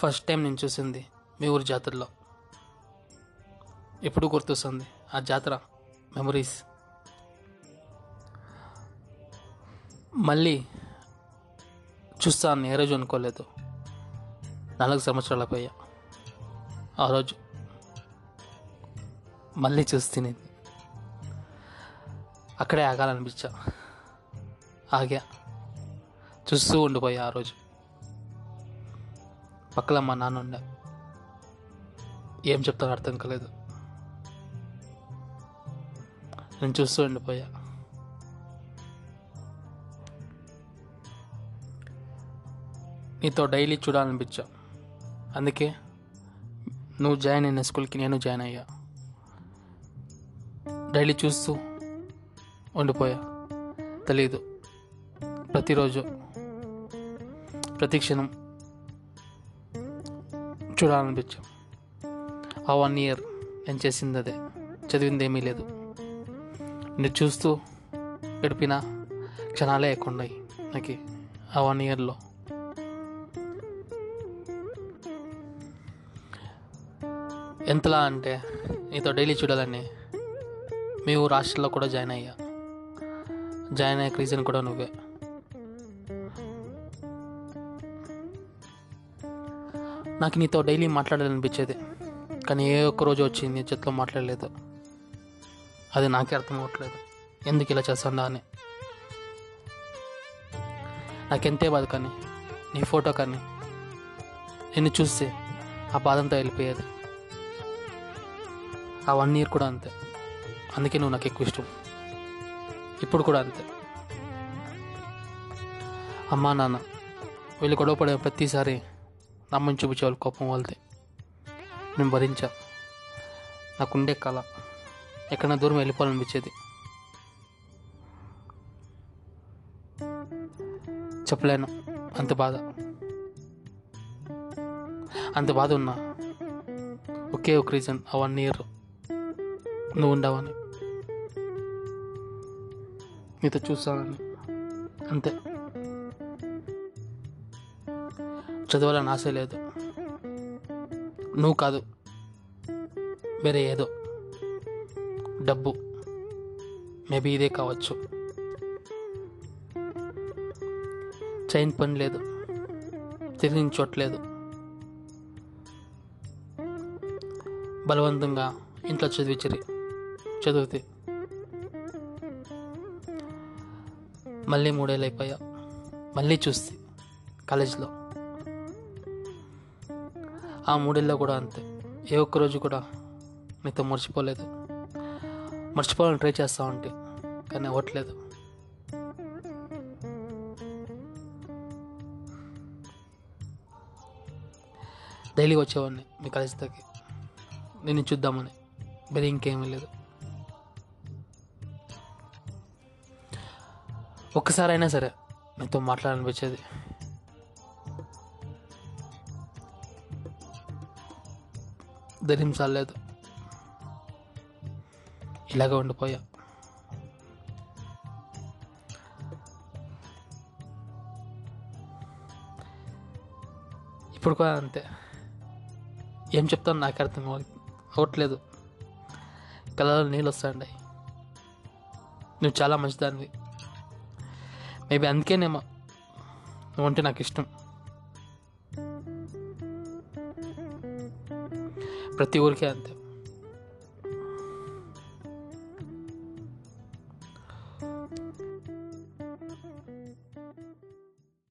First time నేను చూసింది మీ ఊరి జాతరలో. ఎప్పుడు గుర్తొస్తుంది ఆ జాతర మెమరీస్? మళ్ళీ చూస్తాను ఏ రోజు అనుకోలేదు. నాలుగు సంవత్సరాల పోయా. ఆ రోజు మళ్ళీ చూస్తే అక్కడే ఆగాలనిపించా. ఆగా. చూస్తూ ఉండిపోయా ఆ రోజు. పక్కల మా నాన్న ఉండే ఏం చెప్తానో అర్థం కాలేదు. నేను చూస్తూ ఉండిపోయా. నీతో డైలీ చూడాలనిపించా. అందుకే నువ్వు జాయిన్ అయిన స్కూల్కి నేను జాయిన్ అయ్యా. డైలీ చూస్తూ ఉండిపోయా. తెలీదు. ప్రతిరోజు. ప్రతి క్షణం. చూడాలనిపించాం. ఆ వన్ ఇయర్ నేను చేసింది అదే చదివింది ఏమీ లేదు. నేను చూస్తూ గడిపిన క్షణాలే ఎక్కువ ఉన్నాయి నాకు ఆ వన్ ఇయర్లో ఎంతలా అంటే నీతో డైలీ చూడాలని మీ ఊరు హాస్టల్లో కూడా జాయిన్ అయ్యా. జాయిన్ అయ్యే రీజన్ కూడా నువ్వే. నాకు నీతో డైలీ మాట్లాడాలనిపించేది. కానీ ఏ ఒక్క రోజు వచ్చి నీ చేతిలో మాట్లాడలేదు. అది నాకే అర్థం అవ్వట్లేదు. ఎందుకు ఇలా చేస్తుందా అని. నాకెంతే బాధ కానీ నీ ఫోటో కానీ నిన్ను చూస్తే ఆ బాధంతా వెళ్ళిపోయేది. ఆ వన్ ఇయర్ కూడా అంతే. అందుకే నువ్వు నాకు ఎక్కువ ఇష్టం. ఇప్పుడు కూడా అంతే. అమ్మా నాన్న వీళ్ళు గొడవ పడే ప్రతిసారి నమ్మని చూపించేవాళ్ళు కోపం వాళ్ళది నేను భరించా. నాకుండే కళ ఎక్కడైనా దూరం వెళ్ళిపోవాలనిపించేది. చెప్పలేను. అంత బాధ. అంత బాధ ఉన్నా. ఒకే ఒక రీజన్ ఆ వన్ ఇయర్ నువ్వు ఉండవని. నీతో చూస్తానని. అంతే. చదవాలని ఆశ లేదు. నువ్వు కాదు. వేరే ఏదో. డబ్బు. మేబీ ఇదే కావచ్చు. చైన్ పని లేదు. తిరిగి చోట్లేదు బలవంతంగా ఇంట్లో చదివించరి చదివితే. మళ్ళీ మూడేళ్ళు అయిపోయా మళ్ళీ చూస్తే. కాలేజ్లో. ఆ మూడేళ్ళలో కూడా అంతే. ఏ ఒక్క రోజు కూడా మీతో మర్చిపోలేదు మర్చిపోవాలని ట్రై చేస్తా ఉంటే కానీ అవ్వట్లేదు. డైలీ వచ్చేవాడిని మీ కాలేజ్ నేను చూద్దామని. మరి ఇంకేమీ లేదు. ఒక్కసారి అయినా సరే మీతో మాట్లాడాలనిపించేది. ధైర్యం లేదు ఇలాగ ఉండిపోయా. ఇప్పుడు కూడా అంతే. ఏం చెప్తాను నాకు అర్థం అవ్వట్లేదు. కళ్ళలో నీళ్ళు వస్తాయండి. నువ్వు చాలా మంచిదానివి. మేబీ అందుకేనేమో నువ్వు అంటే నాకు ఇష్టం. ప్రతి ఊరికే అంతే